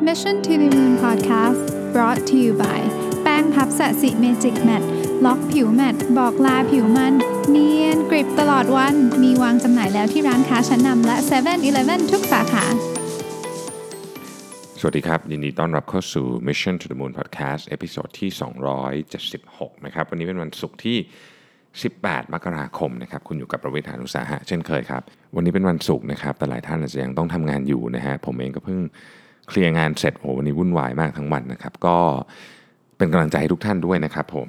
Mission to the Moon Podcast brought to you by แป้งพัฟ Sasi Magic Matte ล็อกผิว matte บอกลาผิวมัน เนียนกริบตลอดวัน มีวางจำหน่ายแล้วที่ร้านค้าชั้นนำและ7 e เ e ่ e อทุกสาขา สวัสดีครับ ยินดีต้อนรับเข้าสู่ Mission to the Moon Podcast episode ที่ 276 นะครับ วันนี้เป็นวันศุกร์ที่ 18 มกราคมนะครับ คุณอยู่กับรวิศ หาญอุตสาหะเช่นเคยครับ วันนี้เป็นวันศุกร์นะครับ แต่หลายท่านอาจจะยังต้องทำงานอยู่นะฮะ ผมเองก็เพิ่ง เคลียร์งานเสร็จโอ้วันนี้วุ่นวายมากทั้งวันนะครับ ก็เป็นกำลังใจให้ทุกท่านด้วยนะครับผม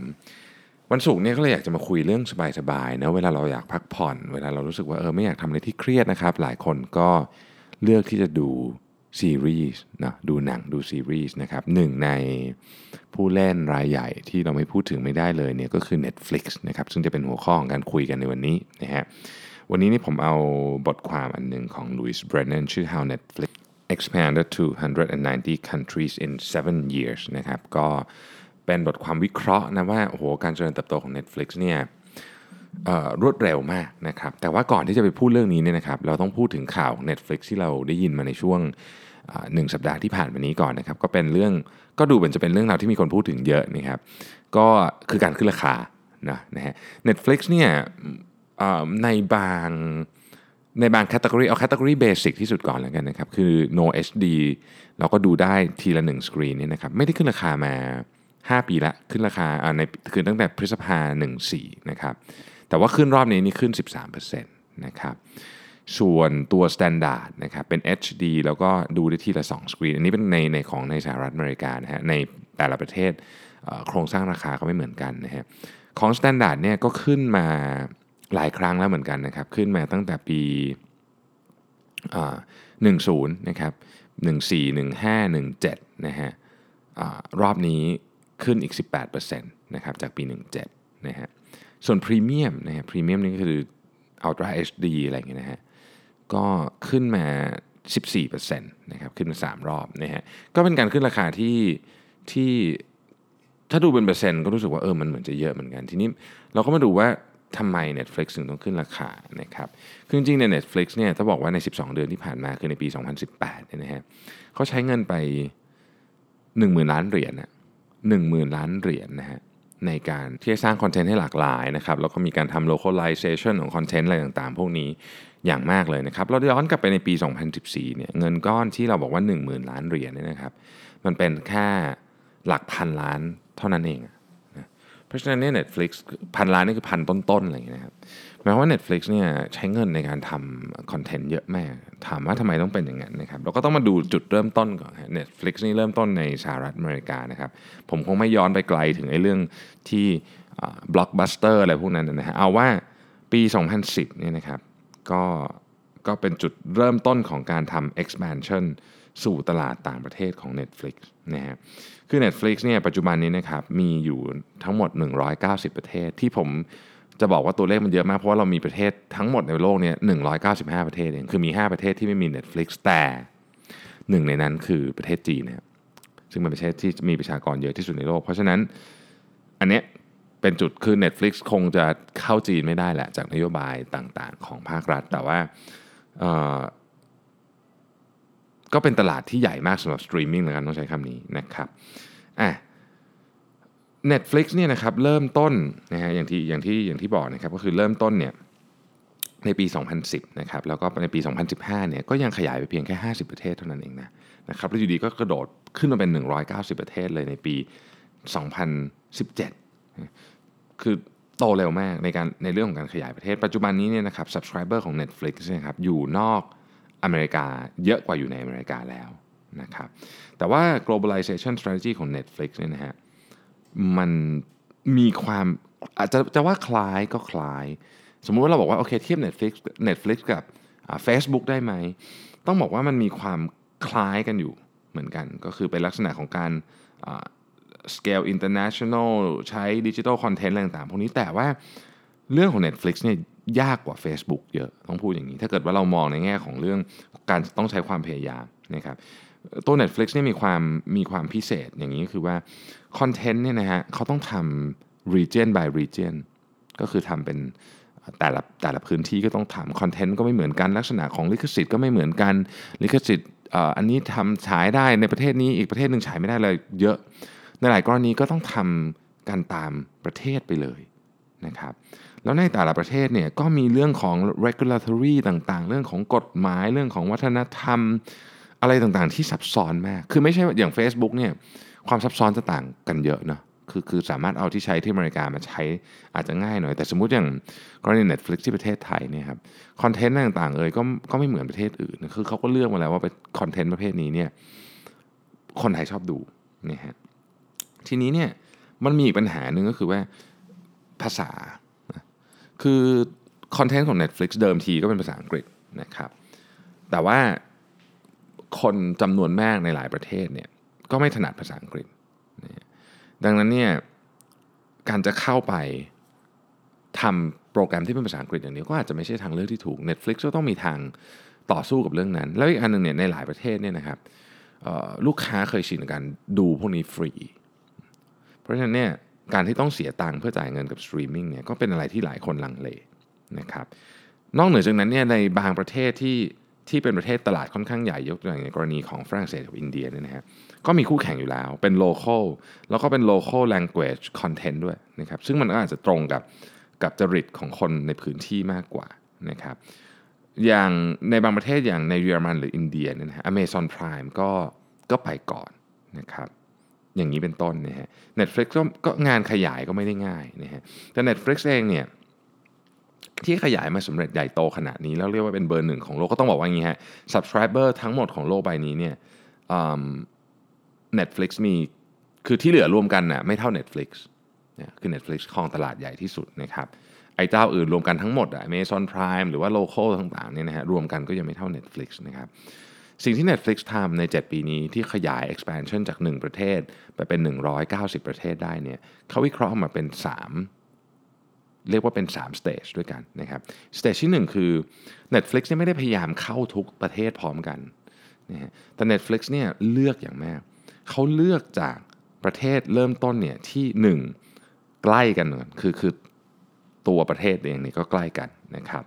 วันศุกร์เนี่ยก็เลยอยากจะมาคุยเรื่องสบายๆนะเวลาเราอยากพักผ่อน เวลาเรารู้สึกว่าเออไม่อยากทำอะไรที่เครียดนะครับ หลายคนก็เลือกที่จะดูซีรีส์นะดูหนังดูซีรีส์นะครับหนึ่งในผู้เล่นรายใหญ่ที่เราไม่พูดถึงไม่ได้เลยเนี่ยก็คือ Netflix นะครับซึ่งจะเป็นหัวข้อของการคุยกันในวันนี้นะฮะวันนี้นี่ผมเอาบทความอันหนึ่งของ Louis Brennan ชื่อ How Netflix expanded to 190 countries in 7 years นะครับก็เป็นบทความวิเคราะห์นะว่าโอ้โหการเจริญเติบโตของ Netflix เนี่ยรวดเร็วมากนะครับแต่ว่าก่อนที่จะไปพูดเรื่องนี้เนี่ยนะครับเราต้องพูดถึงข่าว Netflix ที่เราได้ยินมาในช่วงหนึ่งสัปดาห์ที่ผ่านมานี้ก่อนนะครับก็เป็นเรื่องก็ดูเหมือนจะเป็นเรื่องราวที่มีคนพูดถึงเยอะนะครับก็คือการขึ้นราคานะนะฮะ Netflix เนี่ยในบาง ในบาง category เอา category basic ที่สุดก่อนแล้วกันนะครับ คือ no HD เราก็ดูได้ทีละ1สกรีนนี่นะครับ ไม่ได้ขึ้นราคามา 5 ปีละขึ้นราคาในคือตั้งแต่พฤษภา 14 นะครับ แต่ว่าขึ้นรอบนี้นี่ขึ้น 13%นะครับส่วนตัว Standard นะครับเป็น HD แล้วก็ดูได้ทีละ 2 สกรีน อันนี้เป็นในในของในสหรัฐอเมริกานะฮะในแต่ละประเทศโครงสร้างราคาก็ไม่เหมือนกันนะฮะของ Standard เนี่ยก็ขึ้นมา หลายครั้งแล้วเหมือนกันนะครับ ขึ้นมาตั้งแต่ปี10นะครับ14 15 17นะฮะรอบนี้ขึ้นอีก 18%นะครับจากปี 17นะฮะส่วนพรีเมียมนะฮะพรีเมียมนี่ก็คือ Ultra HD อะไรอย่างเงี้ยนะฮะก็ขึ้นมา 14%นะครับขึ้นมา 3 รอบนะฮะก็เป็นการขึ้นราคาที่ที่ถ้าดูเป็นเปอร์เซ็นต์ก็รู้สึกว่าเออมันเหมือนจะเยอะเหมือนกัน ทีนี้เราก็มาดูว่า ทำไม Netflix ถึงต้องขึ้นราคานะครับคือจริงๆใน Netflix เนี่ยถ้าบอกว่าใน 12 เดือนที่ผ่านมาคือในปี 2018เนี่ยนะฮะเขาใช้เงินไป 10,000 ล้านเหรียญนะ10,000ล้านเหรียญนะฮะในการที่จะสร้างคอนเทนต์ให้หลากหลายนะครับแล้วก็มีการทำ localization ของคอนเทนต์อะไรต่างๆ พวกนี้อย่างมากเลยนะครับ เราย้อนกลับไปในปี 2014เนี่ยเงินก้อนที่เราบอกว่า 10,000 ล้านเหรียญเนี่ยนะครับ มันเป็นแค่หลักพันล้านเท่านั้นเอง เพราะฉะนั้นเนี่ย Netflix พันล้านนี่คือพันต้นๆอะไรอย่างเงี้ยนะครับหมายความว่า Netflix เนี่ยใช้เงินในการทำคอนเทนต์เยอะมาก ถามว่าทำไมต้องเป็นอย่างนั้นนะครับเราก็ต้องมาดูจุดเริ่มต้นก่อน Netflix นี่เริ่มต้นในสหรัฐอเมริกานะครับผมคงไม่ย้อนไปไกลถึงไอ้เรื่องที่บล็อกบัสเตอร์อะไรพวกนั้นนะฮะเอาว่าปี 2010เนี่ยนะครับก็ก็เป็นจุดเริ่มต้นของการทำ expansion สู่ตลาดต่างประเทศของ Netflix นะฮะ คือ Netflix เนี่ยปัจจุบันนี้นะครับมีอยู่ทั้งหมด 190 ประเทศ ที่ผมจะบอกว่าตัวเลขมันเยอะมาก เพราะว่าเรามีประเทศทั้งหมดในโลกเนี่ย195 ประเทศเองคือมี 5 ประเทศที่ไม่มี Netflix แต่หนึ่งในนั้นคือประเทศจีนนะครับซึ่งเป็นประเทศที่มีประชากรเยอะที่สุดในโลก เพราะฉะนั้นอันเนี้ยเป็นจุดคือ Netflix คงจะเข้าจีนไม่ได้แหละจากนโยบายต่างๆ ของภาครัฐ แต่ว่า ก็เป็นตลาดที่ใหญ่มากสำหรับสตรีมมิ่งนะครับต้องใช้คำนี้นะครับอะ Netflix เนี่ยนะครับเริ่มต้นนะฮะอย่างที่อย่างที่อย่างที่บอกนะครับก็คือเริ่มต้นเนี่ยในปี 2010 นะครับ แล้วก็ในปี 2015 เนี่ย ก็ยังขยายไปเพียงแค่ 50 ประเทศเท่านั้นเองนะ นะครับ แล้วอยู่ดีก็กระโดดขึ้นมาเป็น 190 ประเทศเลยในปี 2017 คือโตเร็วมากในการในเรื่องของการขยายประเทศ ปัจจุบันนี้เนี่ยนะครับ subscriber ของ Netflix นะครับ อยู่นอก อเมริกาเยอะกว่าอยู่ในอเมริกาแล้วนะครับแต่ว่า globalization strategy ของ Netflix เนี่ยนะฮะมันมีความอาจจะจะว่าคล้ายก็คล้าย สมมุติว่าเราบอกว่าโอเคเทียบ Netflix Netflix กับ Facebook ได้ไหม ต้องบอกว่ามันมีความคล้ายกันอยู่เหมือนกัน ก็คือเป็นลักษณะของการ scale international ใช้ดิจิทัลคอนเทนต์อะไรต่างๆ พวกนี้แต่ว่าเรื่องของ Netflix เนี่ย ยากกว่า Facebook เยอะต้องพูดอย่างนี้ ถ้าเกิดว่าเรามองในแง่ของเรื่องการต้องใช้ความพยายามนะครับตัว Netflix เนี่ยมีความมีความพิเศษอย่างนี้ก็คือว่าคอนเทนต์เนี่ยนะฮะเขาต้องทำ region by region ก็คือทำเป็นแต่ละแต่ละพื้นที่ก็ต้องทำคอนเทนต์ก็ไม่เหมือนกันลักษณะของลิขสิทธิ์ก็ไม่เหมือนกันลิขสิทธิ์อันนี้ทำฉายได้ในประเทศนี้อีกประเทศหนึ่งฉายไม่ได้เลยเยอะ ในหลายกรณีก็ต้องทำกันตามประเทศไปเลยนะครับ แล้วในแต่ละประเทศเนี่ยก็มีเรื่องของ regulatory ต่างๆ เรื่องของกฎหมายเรื่องของวัฒนธรรม อะไรต่างๆ ที่ซับซ้อนมาก คือไม่ใช่อย่าง Facebook เนี่ยความซับซ้อนจะต่างกันเยอะเนาะคือคือสามารถเอาที่ใช้ที่อเมริกามาใช้อาจจะง่ายหน่อย แต่สมมุติอย่างกรณี Netflix ที่ประเทศไทยเนี่ยครับคอนเทนต์ต่างๆเอ่ยก็ก็ไม่เหมือนประเทศอื่นคือเขาก็เลือกมาแล้วว่าเป็นคอนเทนต์ประเภทนี้เนี่ยคนไทยชอบดูนี่ฮะทีนี้เนี่ยมันมีอีกปัญหาหนึ่งก็คือว่าภาษา คือคอนเทนต์ของ Netflix เดิมทีก็เป็นภาษาอังกฤษนะครับแต่ว่าคนจำนวนมากในหลายประเทศเนี่ยก็ไม่ถนัดภาษาอังกฤษ ดังนั้นเนี่ยการจะเข้าไปทำโปรแกรมที่เป็นภาษาอังกฤษอย่างนี้ก็อาจจะไม่ใช่ทางเลือกที่ถูก Netflix ก็ต้องมีทางต่อสู้กับเรื่องนั้น แล้วอีกอันหนึ่งเนี่ยในหลายประเทศเนี่ยนะครับลูกค้าเคยชินกับการดูพวกนี้ฟรี เพราะฉะนั้นเนี่ย การที่ต้องเสียตังค์เพื่อจ่ายเงินกับสตรีมมิ่งเนี่ยก็เป็นอะไรที่หลายคนลังเลนะครับนอกเหนือจากนั้นเนี่ยในบางประเทศที่ที่เป็นประเทศตลาดค่อนข้างใหญ่ยกตัวอย่างในกรณีของฝรั่งเศสกับอินเดียเนี่ยนะฮะก็มีคู่แข่งอยู่แล้วเป็น local แล้วก็เป็น local language content ด้วยนะครับซึ่งมันก็อาจจะตรงกับกับจริตของคนในพื้นที่มากกว่านะครับอย่างในบางประเทศอย่างในเยอรมันหรืออินเดียเนี่ยนะฮะ Amazon Prime ก็ก็ไปก่อนนะครับ อย่างนี้เป็นต้นนะฮะ Netflix ก็ก็งานขยายก็ไม่ได้ง่ายนะฮะแต่ Netflix เองเนี่ยที่ขยายมาสำเร็จใหญ่โตขนาดนี้ แล้วเรียกว่าเป็นเบอร์หนึ่งของโลก ก็ต้องบอกว่าอย่างนี้ฮะ subscriber ทั้งหมดของโลกใบนี้เนี่ย Netflix มีคือที่เหลือรวมกันนะ่ะไม่เท่า Netflix เนี่ยคือ Netflix ครองตลาดใหญ่ที่สุดนะครับไอ้เจ้าอื่นรวมกันทั้งหมดอะ Amazon Prime หรือว่า local ต่างๆเนี่ยนะฮะรวมกันก็ยังไม่เท่า Netflix นะครับ สิ่งที่ Netflix ทำใน 7 ปีนี้ที่ขยาย expansion จาก 1 ประเทศ ไปเป็น 190 ประเทศได้เนี่ยเขาวิเคราะห์มาเป็น 3 เรียกว่าเป็น 3 stage ด้วยกันนะครับ stage ที่ 1 คือ Netflix เนี่ยไม่ได้พยายามเข้าทุกประเทศพร้อมกันนะฮะแต่ Netflix เนี่ยเลือกอย่างมากเขาเลือกจากประเทศเริ่มต้นเนี่ยที่ 1 ใกล้กันเนคือคือตัวประเทศเองเนี่ยก็ใกล้กันนะครับ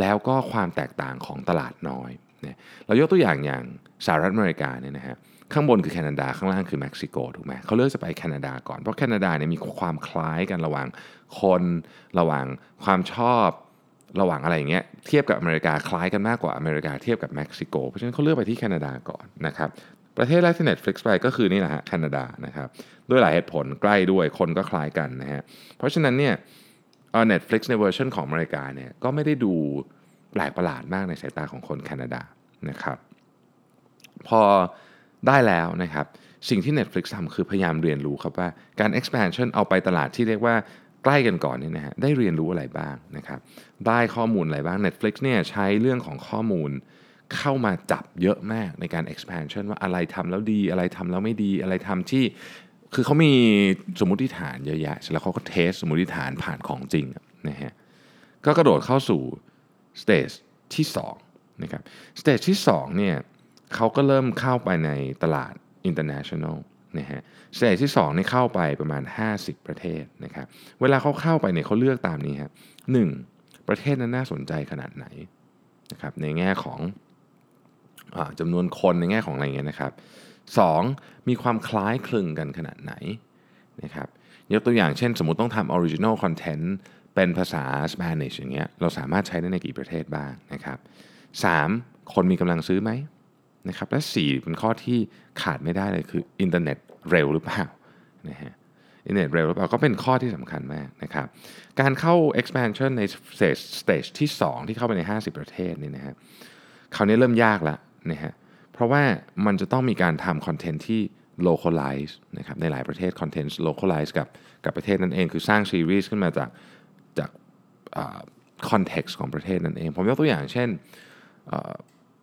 แล้วก็ความแตกต่างของตลาดน้อย เนี่ยเรายกตัวอย่างอย่างสหรัฐอเมริกาเนี่ยนะฮะข้างบนคือแคนาดาข้างล่างคือเม็กซิโกถูกไหมเขาเลือกจะไปแคนาดาก่อนเพราะแคนาดาเนี่ยมีความคล้ายกันระหว่างคนระหว่างความชอบระหว่างอะไรอย่างเงี้ยเทียบกับอเมริกาคล้ายกันมากกว่าอเมริกาเทียบกับเม็กซิโกเพราะฉะนั้นเขาเลือกไปที่แคนาดาก่อนนะครับประเทศแรกที่ Netflix ไปก็คือนี่แหละฮะแคนาดานะครับด้วยหลายเหตุผลใกล้ด้วยคนก็คล้ายกันนะฮะเพราะฉะนั้นเนี่ยเออ Netflix ในเวอร์ชันของอเมริกาเนี่ยก็ไม่ได้ดู แปลกประหลาดมากในสายตาของคนแคนาดานะครับ พอได้แล้วนะครับ สิ่งที่ Netflix ทำคือพยายามเรียนรู้ครับว่าการ expansion เอาไปตลาดที่เรียกว่าใกล้กันก่อนนี่นะฮะได้เรียนรู้อะไรบ้างนะครับได้ข้อมูลอะไรบ้าง Netflix เนี่ยใช้เรื่องของข้อมูลเข้ามาจับเยอะมากในการ expansion ว่าอะไรทำแล้วดี อะไรทำแล้วไม่ดี อะไรทำที่คือเขามีสมมติฐานเยอะแยะแล้วเขาก็เทสสมมติฐานผ่านของจริงนะฮะก็กระโดดเข้าสู่ stage ที่2นะครับ stage ที่2เนี่ยเขาก็เริ่มเข้าไปในตลาด international นะฮะ stage ที่2นี่เข้าไปประมาณ 50 ประเทศนะครับเวลาเขาเข้าไปเนี่ยเขาเลือกตามนี้ครับหนึ่งประเทศนั้นน่าสนใจขนาดไหนนะครับในแง่ของจำนวนคนในแง่ของอะไรเงี้ยนะครับ 2. มีความคล้ายคลึงกันขนาดไหนนะครับยกตัวอย่างเช่นสมมติต้องทำ original content เป็นภาษา Spanish อย่างเงี้ยเราสามารถใช้ได้ในกี่ประเทศบ้างนะครับ 3. คนมีกำลังซื้อไหมนะครับและ 4 เป็นข้อที่ขาดไม่ได้เลยคืออินเทอร์เน็ตเร็วหรือเปล่านะฮะอินเทอร์เน็ตเร็วหรือเปล่าก็เป็นข้อที่สำคัญมากนะครับการเข้า expansion ใน stage stage ที่ 2 ที่เข้าไปใน 50 ประเทศนี่นะฮะคราวนี้เริ่มยากแล้วนะฮะเพราะว่ามันจะต้องมีการทำคอนเทนต์ที่ localize นะครับในหลายประเทศคอนเทนต์ localize กับกับประเทศนั้นเอง คือสร้างซีรีส์ขึ้นมาจาก จากคอนเท็กซ์ของประเทศนั้นเอง ผมยกตัวอย่างเช่น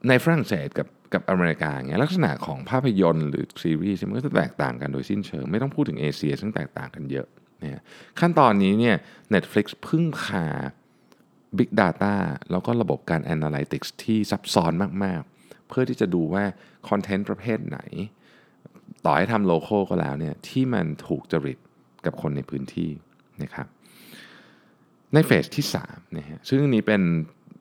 ในฝรั่งเศสกับกับอเมริกาเงี้ยลักษณะของภาพยนตร์หรือซีรีส์มันก็จะแตกต่างกันโดยสิ้นเชิง ไม่ต้องพูดถึงเอเชียซึ่งแตกต่างกันเยอะเนี่ยขั้นตอนนี้เนี่ย Netflix พึ่งพา Big Data แล้วก็ระบบการ Analytics ที่ซับซ้อนมาก ๆ เพื่อที่จะดูว่าคอนเทนต์ประเภทไหน ต่อให้ทำโลโก้ก็แล้วเนี่ยที่มันถูกจริตกับคนในพื้นที่นะครับ ในเฟสที่3นะฮะซึ่งนี้เป็น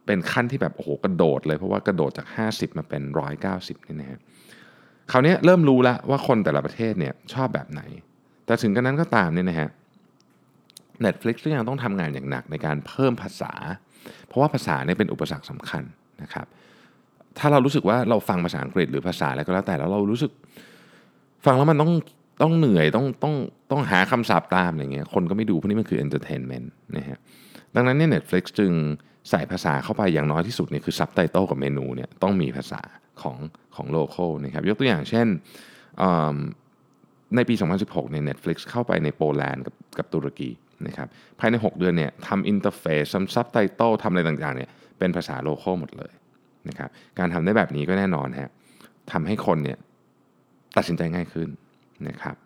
เป็นขั้นที่แบบโอ้โหกระโดดเลยเพราะว่ากระโดดจาก 50 มาเป็น 190นี่นะฮะคราวนี้เริ่มรู้แล้วว่าคนแต่ละประเทศเนี่ยชอบแบบไหน แต่ถึงกันนั้นก็ตามเนี่ยนะฮะ Netflix ก็ยังต้องทำงานอย่างหนักในการเพิ่มภาษา เพราะว่าภาษาเนี่ยเป็นอุปสรรคสำคัญนะครับ ถ้าเรารู้สึกว่าเราฟังภาษาอังกฤษหรือภาษาอะไรก็แล้วแต่แล้วเรารู้สึก ฟังแล้วมันต้อง ต้องเหนื่อยต้องต้องต้องหาคำศัพท์ตามอะไรเงี้ยคนก็ไม่ดูเพราะนี่มันคือ entertainment นะฮะดังนั้นเนี่ย Netflix จึงใส่ภาษาเข้าไปอย่างน้อยที่สุดเนี่ยคือซับไตเติลกับเมนูเนี่ยต้องมีภาษาของของ local นะครับยกตัวอย่างเช่นในปี 2016 เนี่ย Netflix เข้าไปในโปแลนด์กับกับตุรกีนะครับภายใน 6 เดือนเนี่ยทำ interface ทำซับไตเติลทำอะไรต่างๆเนี่ยเป็นภาษา local หมดเลยนะครับการทำได้แบบนี้ก็แน่นอนฮะทำให้คนเนี่ยตัดสินใจง่ายขึ้น นะครับ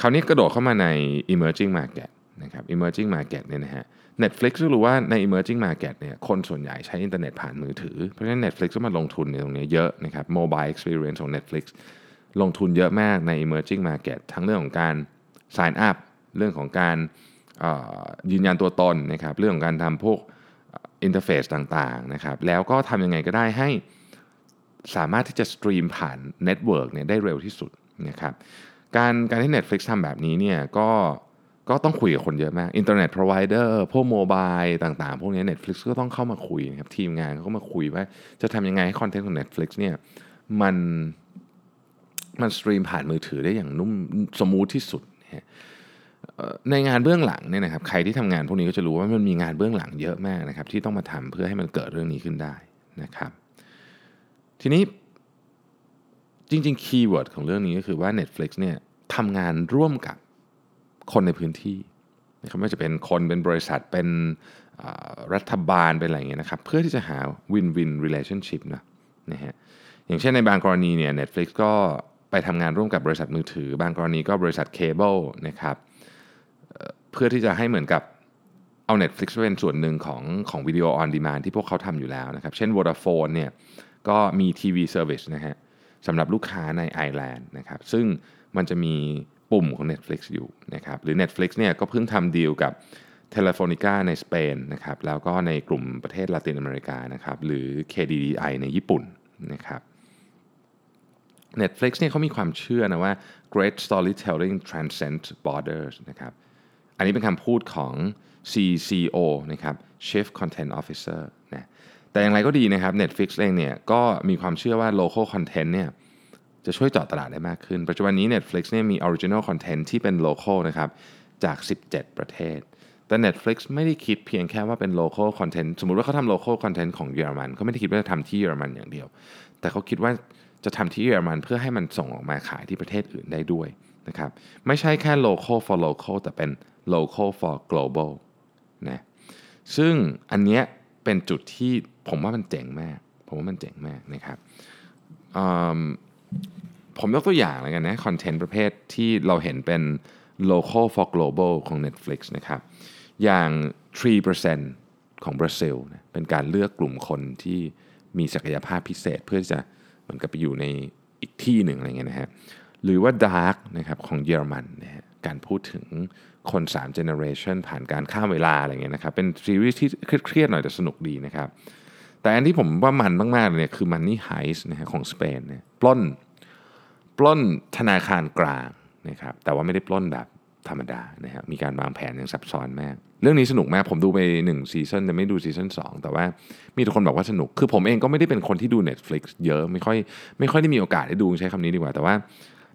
คราวนี้กระโดดเข้ามาใน emerging market นะครับ emerging market เนี่ยนะฮะ Netflix รู้ว่าใน emerging market เนี่ยคนส่วนใหญ่ใช้อินเทอร์เน็ตผ่านมือถือ เพราะฉะนั้น Netflix ก็มาลงทุนในตรงนี้เยอะนะครับ mobile experience ของ Netflix ลงทุนเยอะมากใน emerging market ทั้งเรื่องของการ sign up เรื่องของการยืนยันตัวตนนะครับเรื่องของการทำพวก interface ต่างๆนะครับแล้วก็ทำยังไงก็ได้ให้สามารถที่จะ stream ผ่าน network เนี่ยได้เร็วที่สุด นะครับการการที่ Netflix ทำแบบนี้เนี่ยก็ก็ต้องคุยกับคนเยอะมาก internet provider พวก mobile ต่างๆ พวกนี้ Netflix ก็ต้องเข้ามาคุยนะครับทีมงานเขาก็มาคุยว่าจะทำยังไงให้คอนเทนต์ของ Netflix เนี่ยมันมัน stream ผ่านมือถือได้อย่างนุ่ม smooth ที่สุดในงานเบื้องหลังเนี่ยนะครับใครที่ทำงานพวกนี้ก็จะรู้ว่ามันมีงานเบื้องหลังเยอะมากนะครับที่ต้องมาทำเพื่อให้มันเกิดเรื่องนี้ขึ้นได้นะครับ ทีนี้ จริงๆ keyword ของเรื่องนี้ก็คือว่า Netflix เนี่ยทำงานร่วมกับคนในพื้นที่นะครับไม่ว่าจะเป็นคนเป็นบริษัทเป็นรัฐบาลเป็นอะไรอย่างเงี้ยนะครับเพื่อที่จะหา win-win relationship นะนะฮะอย่างเช่นในบางกรณีเนี่ย Netflix ก็ไปทำงานร่วมกับบริษัทมือถือ บางกรณีก็บริษัทเคเบิลนะครับเพื่อที่จะให้เหมือนกับเอา Netflix เป็นส่วนหนึ่งของของ video on demand ที่พวกเขาทำอยู่แล้วนะครับ เช่น Vodafone เนี่ยก็มี TV service นะฮะ สำหรับลูกค้าในไอร์แลนด์นะครับซึ่งมันจะมีปุ่มของ Netflix อยู่นะครับหรือ Netflix เนี่ยก็เพิ่งทำดีลกับ Telefonica ในสเปนนะครับแล้วก็ในกลุ่มประเทศลาตินอเมริกานะครับหรือ KDDI ในญี่ปุ่นนะครับ Netflix เนี่ยเขามีความเชื่อนะว่า great storytelling transcends borders นะครับอันนี้เป็นคำพูดของ CCO นะครับ Chief Content Officer นะ แต่อย่างไรก็ดีนะครับ Netflix เองเนี่ยก็มีความเชื่อว่า local content เนี่ยจะช่วยเจาะตลาดได้มากขึ้น ปัจจุบันนี้ Netflix เนี่ยมี original content ที่เป็น local นะครับจาก 17 ประเทศ แต่ Netflix ไม่ได้คิดเพียงแค่ว่าเป็น local content สมมุติว่าเขาทำ local content ของเยอรมันเขาไม่ได้คิดว่าจะทำที่เยอรมันอย่างเดียว แต่เขาคิดว่าจะทำที่เยอรมันเพื่อให้มันส่งออกมาขายที่ประเทศอื่นได้ด้วยนะครับไม่ใช่แค่ local for local แต่เป็น local for global นะซึ่งอันเนี้ย เป็นจุดที่ผมว่ามันเจ๋งมาก ผมว่ามันเจ๋งมากนะครับผมยกตัวอย่างแล้วกันนะคอนเทนต์ประเภทที่เราเห็นเป็น local for global ของ Netflix นะครับ อย่าง 3%ของบราซิลนะเป็นการเลือกกลุ่มคนที่มีศักยภาพพิเศษ เพื่อจะเหมือนกับไปอยู่ในอีกที่หนึ่งอะไรเงี้ยนะฮะ หรือว่า Dark นะครับของเยอรมันนะฮะ การพูดถึงคน3 generation ผ่านการข้ามเวลาอะไรเงี้ยนะครับ เป็นซีรีส์ที่เครียดๆหน่อยแต่สนุกดีนะครับ แต่อันที่ผมว่ามันมากๆเลยเนี่ยคือ Money Heist นะฮะของสเปนเนี่ยปล้นปล้นธนาคารกลางนะครับแต่ว่าไม่ได้ปล้นแบบธรรมดานะครับมีการวางแผนอย่างซับซ้อนมาก เรื่องนี้สนุกมาก ผมดูไป1 season แต่ไม่ดู season 2 แต่ว่ามีทุกคนบอกว่าสนุก คือผมเองก็ไม่ได้เป็นคนที่ดู Netflix เยอะไม่ค่อยไม่ค่อยได้มีโอกาสได้ดูใช้คำนี้ดีกว่า แต่ว่า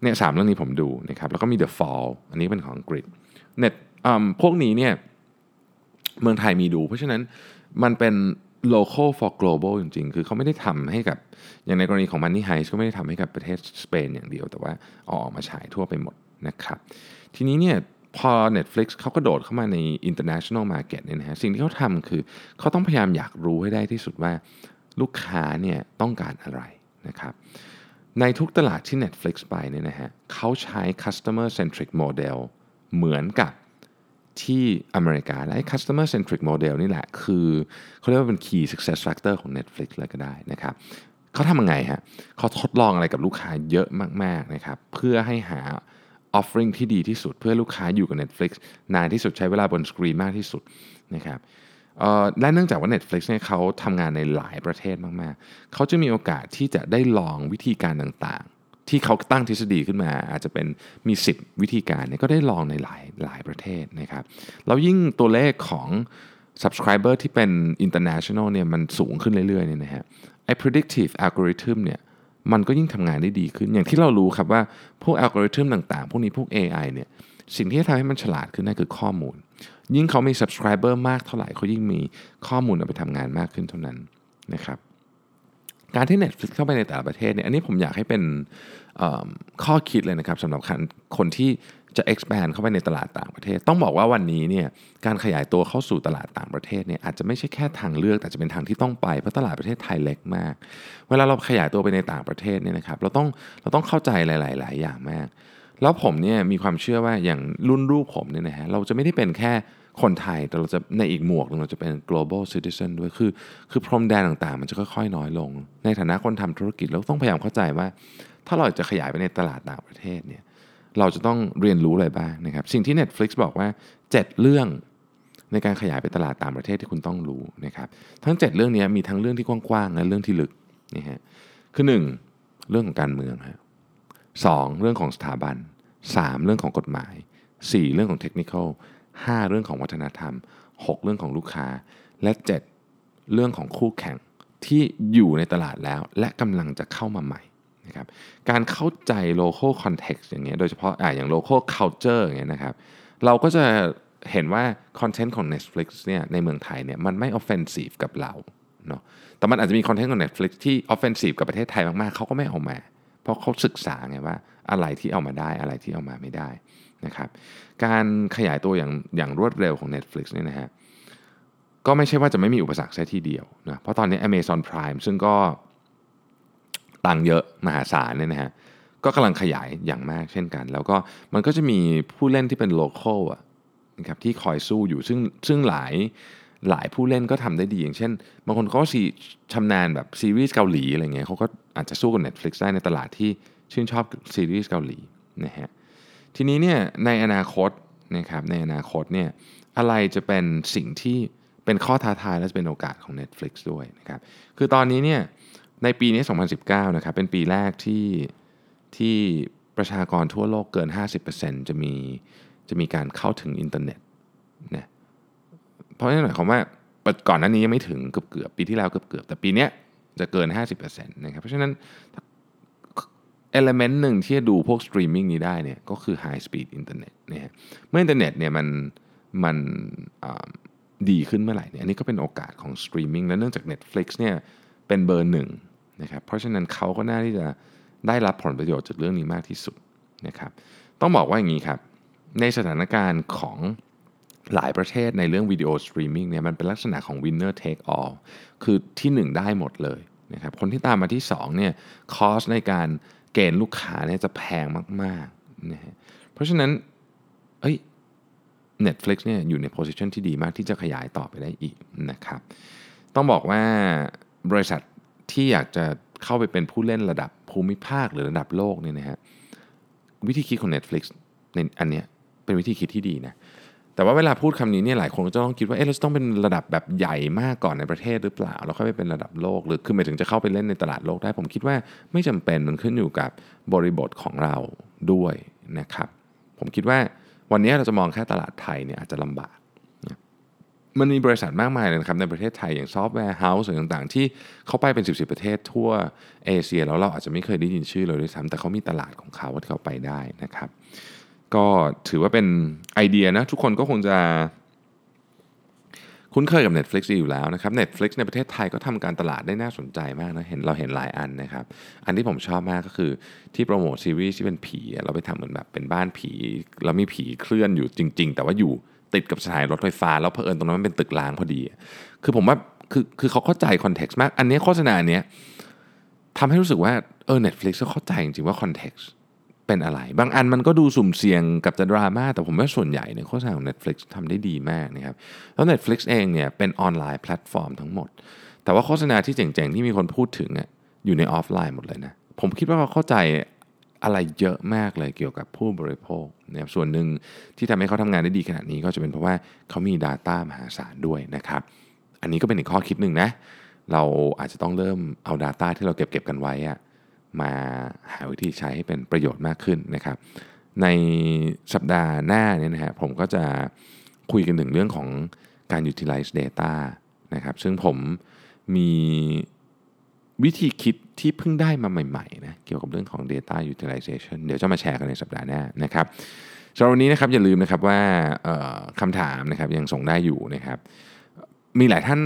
เนี่ยสามเรื่องนี้ผมดูนะครับแล้วก็มี The Fall อันนี้เป็นของอังกฤษเนี่ยพวกนี้เนี่ยเมืองไทยมีดู เพราะฉะนั้นมันเป็น local for global จริงๆ คือเขาไม่ได้ทำให้กับ อย่างในกรณีของ Money Heist ก็ไม่ได้ทำให้กับประเทศสเปนอย่างเดียว แต่ว่าออกมาฉายทั่วไปหมดนะครับ ทีนี้เนี่ยพอ Netflix เขาก็โดดเข้ามาใน international market เนี่ยนะฮะสิ่งที่เขาทำคือเขาต้องพยายามอยากรู้ให้ได้ที่สุดว่าลูกค้าเนี่ยต้องการอะไรนะครับ ในทุกตลาดที่ Netflix ไปเนี่ยนะฮะเขาใช้ customer centric model เหมือนกับที่อเมริกาและ customer centric model นี่แหละ คือเขาเรียกว่าเป็น key success factor ของ Netflix เลยก็ได้นะครับเขาทำยังไงฮะเขาทดลองอะไรกับลูกค้าเยอะมากๆนะครับเพื่อให้หา offering ที่ดีที่สุด เพื่อลูกค้าอยู่กับ Netflix นานที่สุดใช้เวลาบนสกรีนมากที่สุดนะครับเและเนื่องจากว่า Netflix เนี่ยเขาทำงานในหลายประเทศมาก ๆ เขาจะมีโอกาสที่จะได้ลองวิธีการต่างๆ ที่เขาตั้งทฤษฎีขึ้นมา อาจจะเป็นมี 10 วิธีการเนี่ยก็ได้ลองในหลายหลายประเทศนะครับแล้วยิ่งตัวเลขของ subscriber ที่เป็น international เนี่ยมันสูงขึ้นเรื่อยๆเนี่ยนะฮะไอ้ predictive algorithm เนี่ยมันก็ยิ่งทำงานได้ดีขึ้น อย่างที่เรารู้ครับว่าพวกอัลกอริทึมต่างๆ พวกนี้พวก AI เนี่ยสิ่งที่จะทำให้มันฉลาดขึ้นนั่นคือข้อมูล ยิ่งเขามี subscriber มากเท่าไหร่เขายิ่งมีข้อมูลเอาไปทำงานมากขึ้นเท่านั้นนะครับการที่ Netflix เข้าไปในแต่ละประเทศเนี่ยอันนี้ผมอยากให้เป็นข้อคิดเลยนะครับสำหรับคนที่จะ expand เข้าไปในตลาดต่างประเทศ ต้องบอกว่าวันนี้เนี่ยการขยายตัวเข้าสู่ตลาดต่างประเทศเนี่ยอาจจะไม่ใช่แค่ทางเลือกแต่จะเป็นทางที่ต้องไปเพราะตลาดประเทศไทยเล็กมาก เวลาเราขยายตัวไปในต่างประเทศเนี่ยนะครับเราต้องเราต้องเข้าใจหลาย ๆ หลายอย่างมาก แล้วผมเนี่ยมีความเชื่อว่าอย่างรุ่นลูกผมเนี่ยนะฮะเราจะไม่ได้เป็นแค่คนไทยแต่เราจะในอีกหมวกหนึงเราจะเป็น global citizen ด้วยคือ คือพรมแดนต่างๆ มันจะค่อยๆ น้อยลง ในฐานะคนทำธุรกิจเราต้องพยายามเข้าใจว่า ถ้าเราจะขยายไปในตลาดต่างประเทศเนี่ยเราจะต้องเรียนรู้อะไรบ้างนะครับสิ่งที่ Netflix บอกว่า 7 เรื่องในการขยายไปตลาดต่างประเทศที่คุณต้องรู้นะครับทั้ง 7 เรื่องนี้มีทั้งเรื่องที่กว้างๆและเรื่องที่ลึกนี่ฮะคือ 1 เรื่องของการเมืองฮะ สองเรื่องของสถาบัน 3 เรื่องของกฎหมาย 4 เรื่องของเทคนิคอล 5 เรื่องของวัฒนธรรม 6 เรื่องของลูกค้า และ 7 เรื่องของคู่แข่งที่อยู่ในตลาดแล้ว และกำลังจะเข้ามาใหม่นะครับการเข้าใจ local context อย่างเงี้ยโดยเฉพาะอ่าอย่าง local culture อย่างเงี้ยนะครับเราก็จะเห็นว่าคอนเทนต์ของ Netflix เนี่ยในเมืองไทยเนี่ยมันไม่ offensive กับเราเนาะแต่มันอาจจะมีคอนเทนต์ของ Netflix ที่ offensive กับประเทศไทยมาก ๆเขาก็ไม่เอามา เพราะเขาศึกษาไงว่าอะไรที่เอามาได้อะไรที่เอามาไม่ได้นะครับ การขยายตัวอย่างอย่างรวดเร็วของ Netflix เนี่ยนะฮะก็ไม่ใช่ว่าจะไม่มีอุปสรรคแค่ทีเดียวนะเพราะตอนนี้ Amazon Prime ซึ่งก็ตังเยอะมหาศาลเนี่ยนะฮะก็กำลังขยายอย่างมากเช่นกัน แล้วก็มันก็จะมีผู้เล่นที่เป็นโลเคอลอะนะครับที่คอยสู้อยู่ซึ่งซึ่งหลาย หลายผู้เล่นก็ทำได้ดีอย่างเช่น บางคนเขาก็ซีชำนาญแบบซีรีส์เกาหลีอะไรเงี้ยเขาก็อาจจะสู้กับ Netflix ได้ในตลาดที่ชื่นชอบซีรีส์เกาหลีนะฮะทีนี้เนี่ยในอนาคตนะครับในอนาคตเนี่ยอะไรจะเป็นสิ่งที่เป็นข้อท้าทายและจะเป็นโอกาสของ Netflix ด้วยนะครับคือตอนนี้เนี่ยในปีนี้ 2019 นะครับเป็นปีแรกที่ที่ประชากรทั่วโลกเกิน 50%จะมีจะมีการเข้าถึงอินเทอร์เน็ตนะ เพราะนั่นหมายความว่าก่อนหน้านี้ยังไม่ถึงเกือบเกือบปีที่แล้วเกือบเกือบแต่ปีนี้จะเกิน 50%นะครับเพราะฉะนั้น element หนึ่งที่จะดูพวกสตรีมมิ่งนี้ได้เนี่ยก็คือ High Speed Internet นะฮะเมื่ออินเทอร์เน็ตเนี่ยมันมันดีขึ้นเมื่อไหร่เนี่ยอันนี้ก็เป็นโอกาสของสตรีมมิ่งและเนื่องจาก Netflix เนี่ยเป็นเบอร์หนึ่งนะครับเพราะฉะนั้นเขาก็น่าที่จะได้รับผลประโยชน์จากเรื่องนี้มากที่สุดนะครับต้องบอกว่าอย่างนี้ครับในสถานการณ์ของ หลายประเทศในเรื่องวิดีโอสตรีมมิ่งเนี่ยมันเป็นลักษณะของ winner take all คือที่ 1 ได้หมดเลยนะครับคนที่ตามมาที่2เนี่ยคอสในการเกณฑ์ลูกค้าเนี่ยจะแพงมากๆนะฮะเพราะฉะนั้นเอ้ย Netflix เนี่ยอยู่ในโพสิชันที่ดีมากที่จะขยายต่อไปได้อีกนะครับต้องบอกว่าบริษัทที่อยากจะเข้าไปเป็นผู้เล่นระดับภูมิภาคหรือระดับโลกเนี่ยนะฮะวิธีคิดของ Netflix ในอันเนี้ยเป็นวิธีคิดที่ดีนะ แต่ว่าเวลาพูดคำนี้เนี่ยหลายคนก็จะต้องคิดว่าเอ๊ะเราจะต้องเป็นระดับแบบใหญ่มากก่อนในประเทศหรือเปล่าแล้วค่อยไปเป็นระดับโลกหรือคือหมายถึงจะเข้าไปเล่นในตลาดโลกได้ ผมคิดว่าไม่จำเป็นมันขึ้นอยู่กับบริบทของเราด้วยนะครับ ผมคิดว่าวันนี้เราจะมองแค่ตลาดไทยเนี่ยอาจจะลำบาก มันมีบริษัทมากมายเลยนะครับในประเทศไทยอย่าง software house ต่างๆ ที่เขาไปเป็น 10 ประเทศทั่วเอเชียแล้วเราอาจจะไม่เคยได้ยินชื่อเลยด้วยซ้ำแต่เขามีตลาดของเขาที่เขาไปได้นะครับ ก็ถือว่าเป็นไอเดียนะ ทุกคนก็คงจะคุ้นเคยกับ Netflix อยู่แล้วนะครับ Netflix ในประเทศไทยก็ทำการตลาดได้น่าสนใจมากนะเห็นเราเห็นหลายอันนะครับ อันที่ผมชอบมากก็คือที่โปรโมทซีรีส์ที่เป็นผี เราไปทำเหมือนแบบเป็นบ้านผี แล้วมีผีเคลื่อนอยู่จริง ๆ แต่ว่าอยู่ติดกับสถานีรถไฟฟ้า แล้วเพอเอิญตรงนั้นมันเป็นตึกร้างพอดี คือผมว่าคือคือเขาเข้าใจคอนเท็กซ์มาก อันนี้โฆษณาเนี้ยทำให้รู้สึกว่าเออ Netflix ก็เข้าใจจริงๆว่า context เป็นอะไร บางอันมันก็ดูสุ่มเสี่ยงกับจะดราม่าแต่ผมว่าส่วนใหญ่เนี่ยโฆษณาของ Netflix ทำได้ดีมากนะครับแล้ว Netflix เองเนี่ยเป็นออนไลน์แพลตฟอร์มทั้งหมด แต่ว่าโฆษณาที่เจ๋งๆ ที่มีคนพูดถึงอะอยู่ในออฟไลน์หมดเลยนะ ผมคิดว่าเขาเข้าใจอะไรเยอะมากเลยเกี่ยวกับผู้บริโภคนะครับส่วนหนึ่งที่ทำให้เขาทำงานได้ดีขนาดนี้ก็จะเป็นเพราะว่าเขามี Data มหาศาลด้วยนะครับ อันนี้ก็เป็นอีกข้อคิดหนึ่งนะเราอาจจะต้องเริ่มเอา Data ที่เราเก็บเก็บกันไว้อะ มาหาวิธีใช้ให้เป็นประโยชน์มากขึ้นนะครับ ในสัปดาห์หน้าเนี่ยนะฮะผมก็จะคุยกันถึงเรื่องของการ utilize data นะครับซึ่งผมมีวิธีคิดที่เพิ่งได้มาใหม่ๆนะเกี่ยวกับเรื่องของ data utilization เดี๋ยวจะมาแชร์กันในสัปดาห์หน้านะครับสำหรับวันนี้นะครับอย่าลืมนะครับว่าคำถามนะครับยังส่งได้อยู่นะครับมีหลายท่าน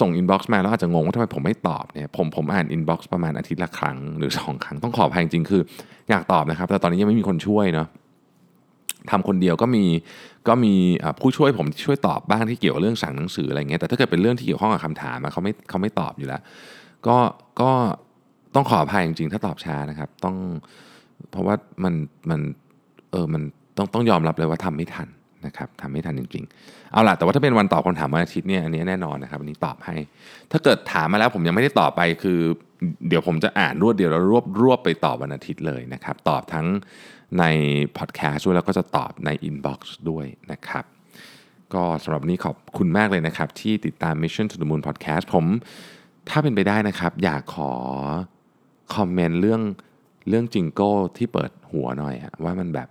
ส่ง inbox มาแล้วอาจจะงงว่าทำไมผมไม่ตอบเนี่ยผมผมอ่าน inbox ประมาณอาทิตย์ละครั้งหรือ 2 ครั้งต้องขออภัยจริงคือ อยากตอบนะครับ แต่ตอนนี้ยังไม่มีคนช่วยเนาะทำคนเดียวก็มีก็มีผู้ช่วยผมช่วยตอบบ้างที่เกี่ยวกับเรื่องสั่งหนังสืออะไรเงี้ยแต่ถ้าเกิดเป็นเรื่องที่เกี่ยวข้องกับคำถามเขาไม่เขาไม่ตอบอยู่แล้ว ก็ก็ต้องขออภัยจริงๆ ถ้าตอบช้านะครับ ต้องเพราะว่ามันมันเออมันต้องต้องยอมรับเลยว่าทำไม่ทัน นะครับทำไม่ทันจริงๆ เอาล่ะ แต่ว่าถ้าเป็นวันตอบคำถามวันอาทิตย์เนี่ยอันนี้แน่นอนนะครับอันนี้ตอบให้ ถ้าเกิดถามมาแล้วผมยังไม่ได้ตอบไปคือ เดี๋ยวผมจะอ่านรวดเดียวแล้วรวบรวบไปตอบวันอาทิตย์เลยนะครับ ตอบทั้งในพอดแคสต์ด้วยแล้วก็จะตอบใน inbox ด้วยนะครับ ก็สำหรับนี้ขอบคุณมากเลยนะครับ ที่ติดตาม Mission to the Moon Podcast ผมถ้าเป็นไปได้นะครับ อยากขอคอมเมนต์เรื่องเรื่องจิงโก้ที่เปิดหัวหน่อยว่ามันแบบ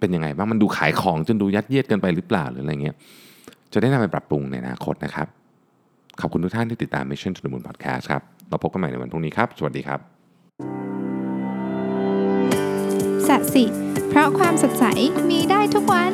เป็นยังไงบ้างมันดูขายของจนดูยัดเยียดเกันไปหรือเปล่าหรืออะไรเงี้ยจะได้นำไปปรับปรุงในอนาคตนะครับ ขอบคุณทุกท่านที่ติดตาม Mission to the Moon Podcast ครับเราพบกันใหม่ในวันพรุ่งนี้ครับ สวัสดีครับสัสิเพราะความสดใสมีได้ทุกวัน